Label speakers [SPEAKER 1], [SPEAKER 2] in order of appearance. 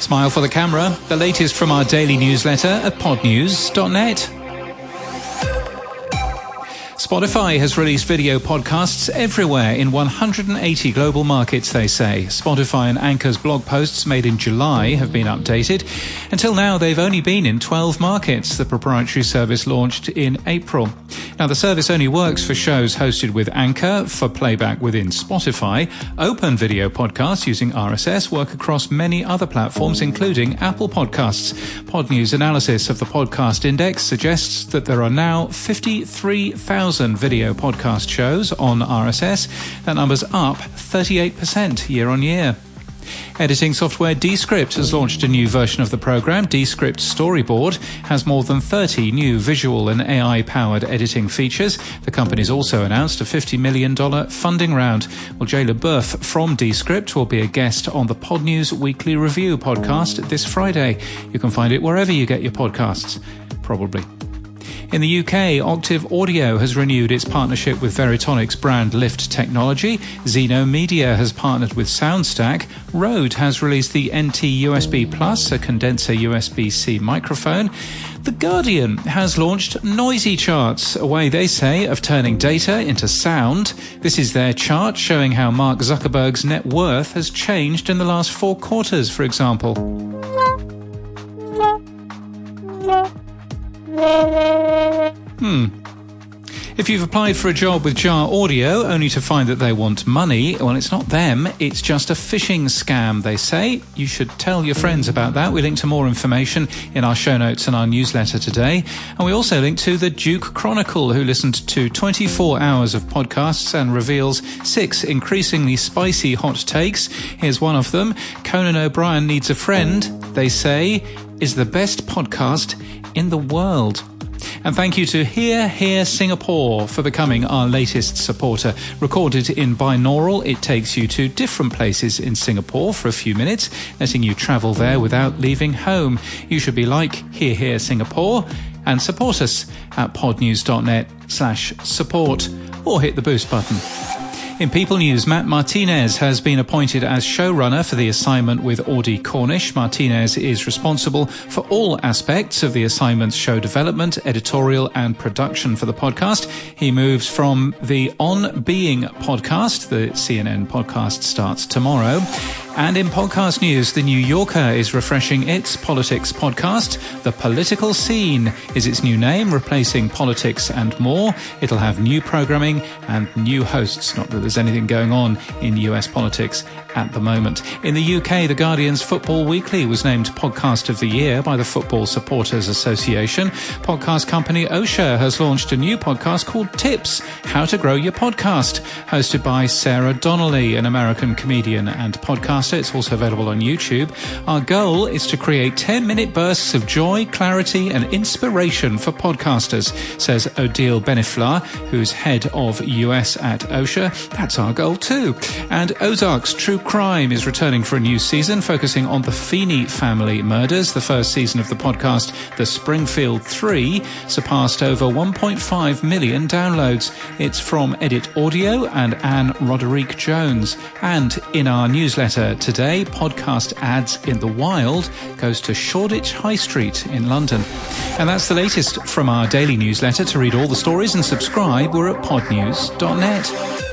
[SPEAKER 1] Smile for the camera, the latest from our daily newsletter at podnews.net. Spotify has released video podcasts everywhere in 180 global markets, they say. Spotify and Anchor's blog posts made in July have been updated. Until now, they've only been in 12 markets. The proprietary service launched in April. Now, the service only works for shows hosted with Anchor for playback within Spotify. Open video podcasts using RSS work across many other platforms, including Apple Podcasts. Podnews analysis of the podcast index suggests that there are now 53,000 video podcast shows on RSS. That number's up 38% year on year. Editing software Descript has launched a new version of the program. Descript Storyboard has more than 30 new visual and AI powered editing features. The company's also announced a $50 million funding round. Well, Jay LeBoeuf from Descript will be a guest on the Podnews Weekly Review podcast this Friday. You can find it wherever you get your podcasts, probably. In the UK, Octave Audio has renewed its partnership with Veritonic's brand Lift Technology. Zeno Media has partnered with SoundStack. Rode has released the NT USB Plus, a condenser USB C microphone. The Guardian has launched Noisy Charts, a way they say of turning data into sound. This is their chart showing how Mark Zuckerberg's net worth has changed in the last four quarters, for example. Hmm. If you've applied for a job with Jar Audio only to find that they want money, well, it's not them, it's just a phishing scam, they say. You should tell your friends about that. We link to more information in our show notes and our newsletter today. And we also link to the Duke Chronicle, who listened to 24 hours of podcasts and reveals six increasingly spicy hot takes. Here's one of them Conan O'Brien Needs a Friend, they say, is the best podcast in the world. And thank you to Hear Hear Singapore for becoming our latest supporter. Recorded in binaural, it takes you to different places in Singapore for a few minutes, letting you travel there without leaving home. You should be like Hear Hear Singapore and support us at podnews.net slash support or hit the boost button. In People News, Matt Martinez has been appointed as showrunner for the assignment with Audie Cornish. Martinez is responsible for all aspects of the assignment's show development, editorial, and production for the podcast. He moves from the On Being podcast, the CNN podcast starts tomorrow. And in podcast news, The New Yorker is refreshing its politics podcast. The Political Scene is its new name, replacing politics and more. It'll have new programming and new hosts. Not that there's anything going on in US politics at the moment. In the UK, The Guardian's Football Weekly was named Podcast of the Year by the Football Supporters Association. Podcast company Ausha has launched a new podcast called Tips How to Grow Your Podcast, hosted by Sarah Donnelly, an American comedian and podcaster. It's also available on YouTube. Our goal is to create 10 minute bursts of joy, clarity, and inspiration for podcasters, says Odile Benifla, who's head of US at Ausha. That's our goal too. And Ozark's True Crime is returning for a new season, focusing on the Feeney family murders. The first season of the podcast, The Springfield Three, surpassed over 1.5 million downloads. It's from Edit Audio and Anne Roderique-Jones. And in our newsletter today, podcast ads in the wild goes to Shoreditch High Street in London. And that's the latest from our daily newsletter. To read all the stories and subscribe, we're at podnews.net.